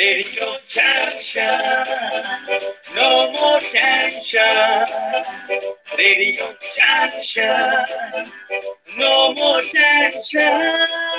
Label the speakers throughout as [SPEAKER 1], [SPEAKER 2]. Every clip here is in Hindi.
[SPEAKER 1] There is no junction, no more tension. There is no junction, no more tension.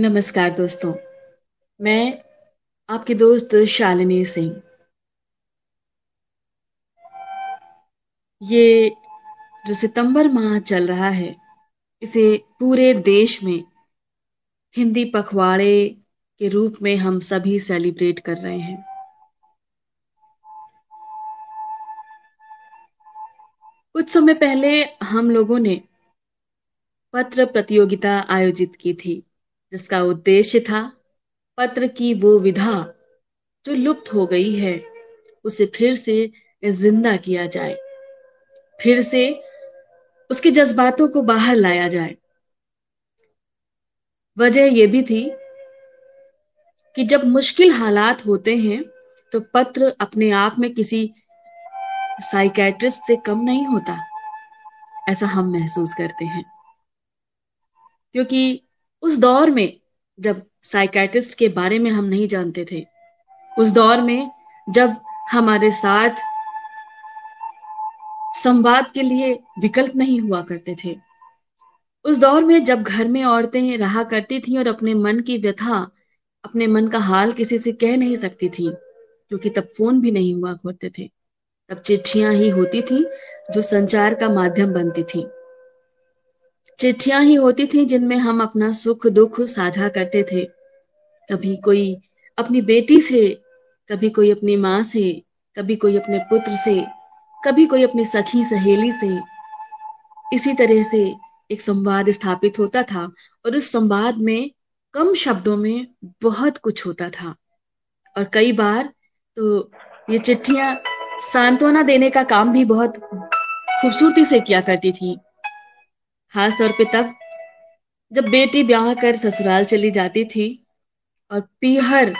[SPEAKER 2] नमस्कार दोस्तों, मैं आपके दोस्त शालिनी सिंह। ये जो सितंबर माह चल रहा है, इसे पूरे देश में हिंदी पखवाड़े के रूप में हम सभी सेलिब्रेट कर रहे हैं। कुछ समय पहले हम लोगों ने पत्र प्रतियोगिता आयोजित की थी। जिसका उद्देश्य था पत्र की वो विधा जो लुप्त हो गई है, उसे फिर से ज़िंदा किया जाए। फिर से उसके जज्बातों को बाहर लाया जाए। वजह यह भी थी कि जब मुश्किल हालात होते हैं तो पत्र अपने आप में किसी साइकेट्रिस्ट से कम नहीं होता, ऐसा हम महसूस करते हैं। क्योंकि उस दौर में जब साइकेट्रिस्ट के बारे में हम नहीं जानते थे, उस दौर में जब हमारे साथ संवाद के लिए विकल्प नहीं हुआ करते थे, उस दौर में जब घर में औरतें रहा करती थी और अपने मन की व्यथा, अपने मन का हाल किसी से कह नहीं सकती थी, क्योंकि तब फ़ोन भी नहीं हुआ करते थे, तब चिट्ठियाँ ही होती थी जो संचार का माध्यम बनती थी। चिट्ठियाँ ही होती थी जिनमें हम अपना सुख दुख साझा करते थे। कभी कोई अपनी बेटी से, कभी कोई अपनी माँ से, कभी कोई अपने पुत्र से, कभी कोई अपनी सखी सहेली से। इसी तरह से एक संवाद स्थापित होता था और उस संवाद में कम शब्दों में बहुत कुछ होता था। और कई बार तो ये चिट्ठियाँ सांत्वना देने का काम भी बहुत खूबसूरती से किया करती थी। खास तौर पे तब, जब बेटी ब्याह कर ससुराल चली जाती थी और पीहर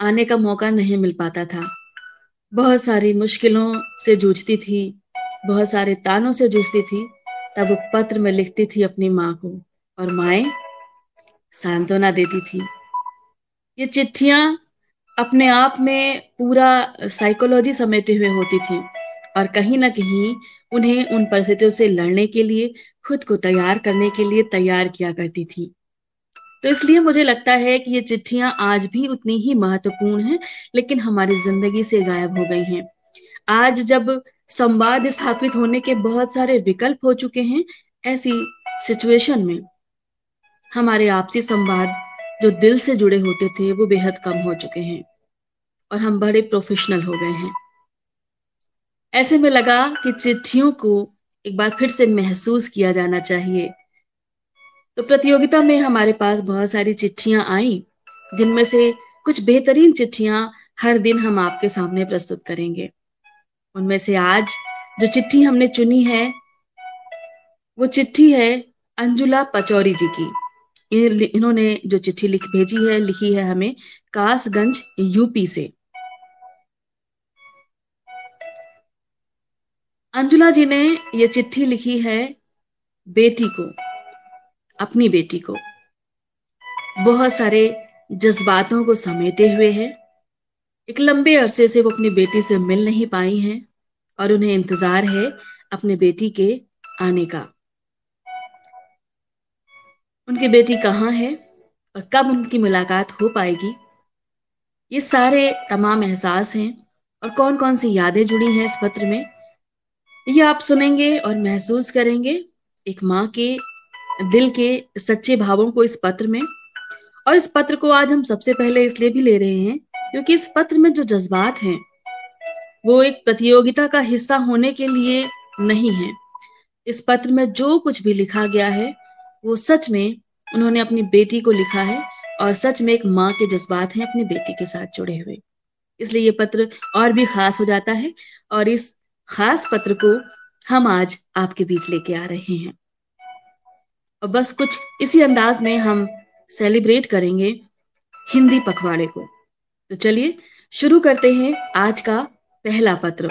[SPEAKER 2] आने का मौका नहीं मिल पाता था। बहुत सारी मुश्किलों से जूझती थी, बहुत सारे तानों से जूझती थी, तब वो पत्र में लिखती थी अपनी माँ को और माए सांत्वना देती थी। ये चिट्ठियाँ अपने आप में पूरा साइकोलॉजी समेटे हुए होती थी और कहीं ना कहीं उन्हें उन परिस्थितियों से लड़ने के लिए खुद को तैयार करने के लिए तैयार किया करती थी। तो इसलिए मुझे लगता है कि ये चिट्ठियाँ आज भी उतनी ही महत्वपूर्ण हैं, लेकिन हमारी ज़िंदगी से गायब हो गई हैं। आज जब संवाद स्थापित होने के बहुत सारे विकल्प हो चुके हैं, ऐसी सिचुएशन में हमारे आपसी संवाद जो दिल से जुड़े होते थे, वो बेहद कम हो चुके हैं और हम बड़े प्रोफेशनल हो गए हैं। ऐसे में लगा कि चिट्ठियों को एक बार फिर से महसूस किया जाना चाहिए। तो प्रतियोगिता में हमारे पास बहुत सारी चिट्ठियाँ आई, जिनमें से कुछ बेहतरीन चिट्ठियाँ हर दिन हम आपके सामने प्रस्तुत करेंगे। उनमें से आज जो चिट्ठी हमने चुनी है, वो चिट्ठी है अंजुला पचौरी जी की। इन्होंने जो चिट्ठी लिख, भेजी है, लिखी है हमें कासगंज यूपी से। अंजुला जी ने ये चिट्ठी लिखी है बेटी को, अपनी बेटी को। बहुत सारे जज्बातों को समेटे हुए है। एक लंबे अरसे से वो अपनी बेटी से मिल नहीं पाई हैं और उन्हें इंतज़ार है अपने बेटी के आने का। उनकी बेटी कहाँ है और कब उनकी मुलाकात हो पाएगी? ये सारे तमाम एहसास हैं और कौन कौन सी यादें जुड़ी हैं इस पत्र में? ये आप सुनेंगे और महसूस करेंगे एक माँ के दिल के सच्चे भावों को इस पत्र में। और इस पत्र को आज हम सबसे पहले इसलिए भी ले रहे हैं क्योंकि इस पत्र में जो जज्बात हैं, वो एक प्रतियोगिता का हिस्सा होने के लिए नहीं है। इस पत्र में जो कुछ भी लिखा गया है, वो सच में उन्होंने अपनी बेटी को लिखा है और सच में एक माँ के जज्बात हैं अपनी बेटी के साथ जुड़े हुए। इसलिए ये पत्र और भी खास हो जाता है और इस खास पत्र को हम आज आपके बीच लेके आ रहे हैं। और बस कुछ इसी अंदाज में हम सेलिब्रेट करेंगे हिंदी पखवाड़े को। तो चलिए, शुरू करते हैं आज का पहला पत्र।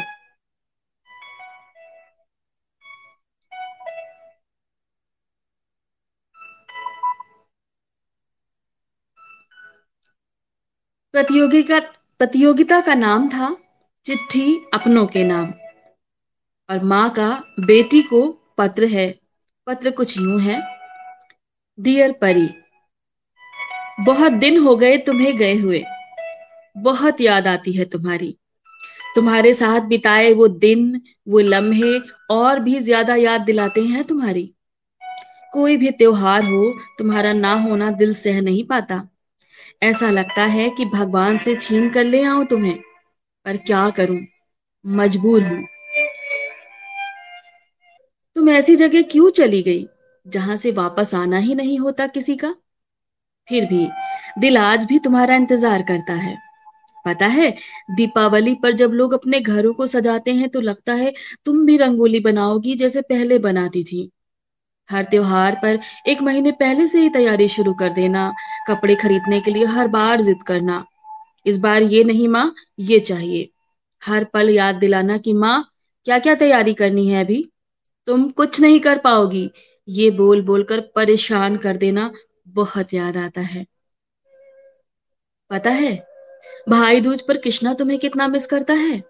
[SPEAKER 2] प्रतियोगिता प्रतियोगिता का नाम था चिट्ठी अपनों के नाम। और माँ का बेटी को पत्र है। पत्र कुछ यूँ है। डियर परी, बहुत दिन हो गए तुम्हें गए हुए। बहुत याद आती है तुम्हारी। तुम्हारे साथ बिताए वो दिन, वो लम्हे और भी ज़्यादा याद दिलाते हैं तुम्हारी। कोई भी त्योहार हो, तुम्हारा ना होना दिल सह नहीं पाता। ऐसा लगता है कि भगवान से छीन कर ले आऊँ तुम्हें। पर क्या करूँ? मजबूर हूँ। ऐसी जगह क्यों चली गई, जहाँ से वापस आना ही नहीं होता किसी का? फिर भी दिल आज भी तुम्हारा इंतज़ार करता है। पता है, दीपावली पर जब लोग अपने घरों को सजाते हैं तो लगता है तुम भी रंगोली बनाओगी जैसे पहले बनाती थी। हर त्योहार पर एक महीने पहले से ही तैयारी शुरू कर देना, कपड़े खरीदने के लिए हर बार जिद करना। इस बार ये नहीं माँ, ये चाहिए। हर पल याद दिलाना कि माँ क्या क्या तैयारी करनी है अभी? तुम कुछ नहीं कर पाओगी। ये बोल बोलकर परेशान कर देना बहुत याद आता है। पता है भाई दूज पर कृष्णा तुम्हें कितना मिस करता है?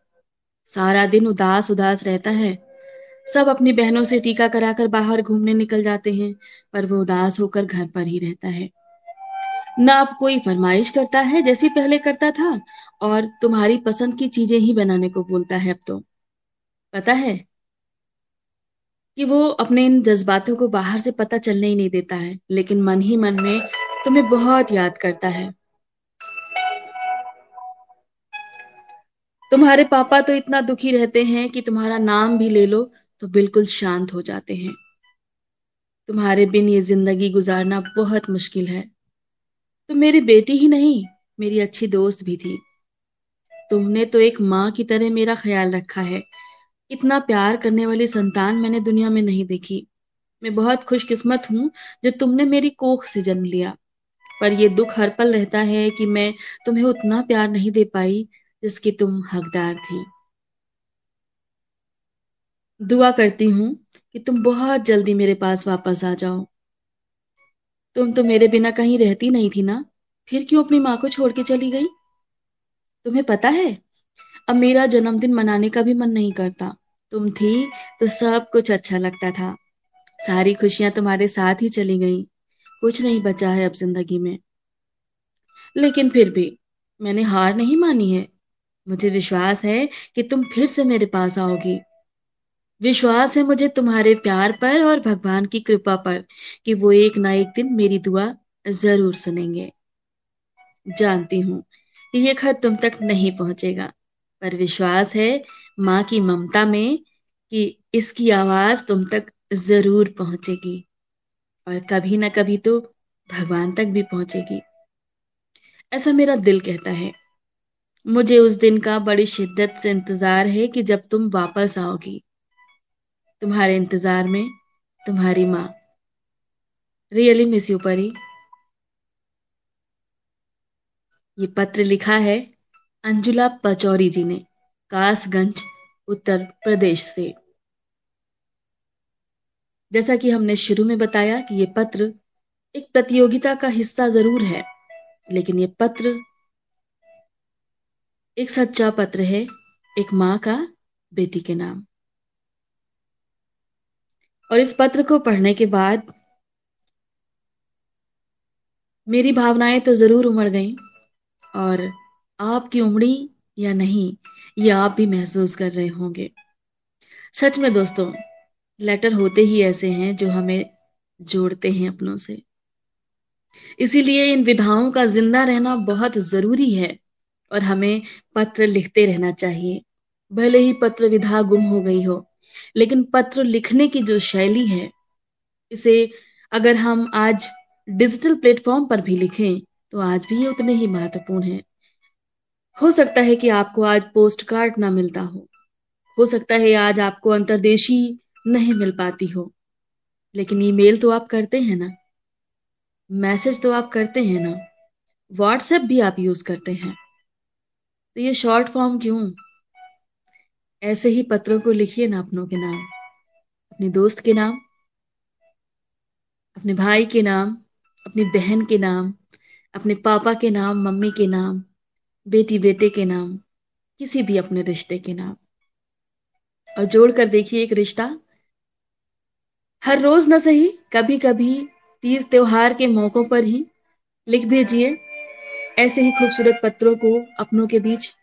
[SPEAKER 2] सारा दिन उदास उदास रहता है। सब अपनी बहनों से टीका कराकर बाहर घूमने निकल जाते हैं, पर वो उदास होकर घर पर ही रहता है। न अब कोई फरमाइश करता है जैसी पहले करता था, और तुम्हारी पसंद की चीज़ें ही बनाने को बोलता है अब तो। पता है कि वो अपने इन जज्बातों को बाहर से पता चलने ही नहीं देता है, लेकिन मन ही मन में तुम्हें बहुत याद करता है। तुम्हारे पापा तो इतना दुखी रहते हैं कि तुम्हारा नाम भी ले लो तो बिल्कुल शांत हो जाते हैं। तुम्हारे बिन ये ज़िंदगी गुजारना बहुत मुश्किल है। तुम मेरी बेटी ही नहीं, मेरी अच्छी दोस्त भी थी। तुमने तो एक माँ की तरह मेरा ख्याल रखा है। इतना प्यार करने वाली संतान मैंने दुनिया में नहीं देखी। मैं बहुत खुशकिस्मत हूँ जो तुमने मेरी कोख से जन्म लिया। पर यह दुख हर पल रहता है कि मैं तुम्हें उतना प्यार नहीं दे पाई जिसकी तुम हकदार थी। दुआ करती हूँ कि तुम बहुत जल्दी मेरे पास वापस आ जाओ। तुम तो मेरे बिना कहीं रहती नहीं थी ना? फिर क्यों अपनी माँ को छोड़ के चली गई? तुम्हें पता है अब मेरा जन्मदिन मनाने का भी मन नहीं करता। तुम थी तो सब कुछ अच्छा लगता था। सारी खुशियाँ तुम्हारे साथ ही चली गई। कुछ नहीं बचा है अब ज़िंदगी में। लेकिन फिर भी मैंने हार नहीं मानी है। मुझे विश्वास है कि तुम फिर से मेरे पास आओगी। विश्वास है मुझे तुम्हारे प्यार पर और भगवान की कृपा पर कि वो एक ना एक दिन मेरी दुआ ज़रूर सुनेंगे। जानती हूँ ये खत तुम तक नहीं पहुंचेगा। पर विश्वास है माँ की ममता में कि इसकी आवाज़ तुम तक ज़रूर पहुंचेगी और कभी ना कभी तो भगवान तक भी पहुंचेगी। ऐसा मेरा दिल कहता है। मुझे उस दिन का बड़ी शिद्दत से इंतज़ार है कि जब तुम वापस आओगी। तुम्हारे इंतज़ार में तुम्हारी माँ। रियली मिस यू परी। ये पत्र लिखा है अंजुला पचौरी जी ने कासगंज, उत्तर प्रदेश से। जैसा कि हमने शुरू में बताया कि ये पत्र एक प्रतियोगिता का हिस्सा ज़रूर है, लेकिन ये पत्र एक सच्चा पत्र है, एक माँ का बेटी के नाम। और इस पत्र को पढ़ने के बाद मेरी भावनाएँ तो ज़रूर उमड़ गईं, और आपकी उमड़ी या नहीं, ये आप भी महसूस कर रहे होंगे। सच में दोस्तों लेटर होते ही ऐसे हैं जो हमें जोड़ते हैं अपनों से। इसीलिए इन विधाओं का ज़िंदा रहना बहुत ज़रूरी है और हमें पत्र लिखते रहना चाहिए। भले ही पत्र विधा गुम हो गई हो, लेकिन पत्र लिखने की जो शैली है, इसे अगर हम आज डिजिटल प्लेटफॉर्म पर भी लिखें तो आज भी ये उतने ही महत्वपूर्ण है। हो सकता है कि आपको आज पोस्ट कार्ड ना मिलता हो। हो सकता है आज आपको अंतरदेशी नहीं मिल पाती हो। लेकिन ईमेल तो आप करते हैं ना। मैसेज तो आप करते हैं ना। व्हाट्सएप भी आप यूज़ करते हैं। तो ये शॉर्ट फॉर्म क्यों? ऐसे ही पत्रों को लिखिए ना अपनों के नाम। अपने दोस्त के नाम। अपने भाई के नाम। अपनी बहन के नाम। अपने पापा के नाम, मम्मी के नाम। बेटी बेटे के नाम, किसी भी अपने रिश्ते के नाम। और जोड़कर देखिए एक रिश्ता। हर रोज न सही कभी कभी तीज त्योहार के मौकों पर ही लिख भेजिए, ऐसे ही खूबसूरत पत्रों को अपनों के बीच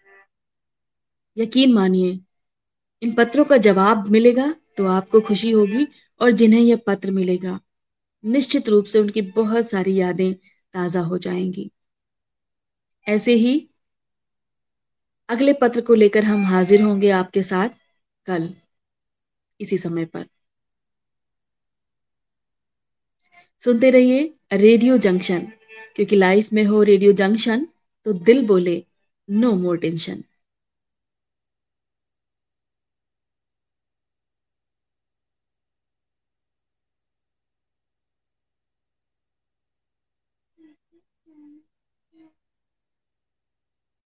[SPEAKER 2] यकीन मानिए। इन पत्रों का जवाब मिलेगा तो आपको खुशी होगी और जिन्हें यह पत्र मिलेगा, निश्चित रूप से उनकी बहुत सारी यादें ताज़ा हो जाएँगी। ऐसे ही अगले पत्र को लेकर हम हाजिर होंगे आपके साथ कल, इसी समय पर। सुनते रहिए रेडियो जंक्शन, क्योंकि लाइफ में हो रेडियो जंक्शन तो दिल बोले, नो मोर टेंशन।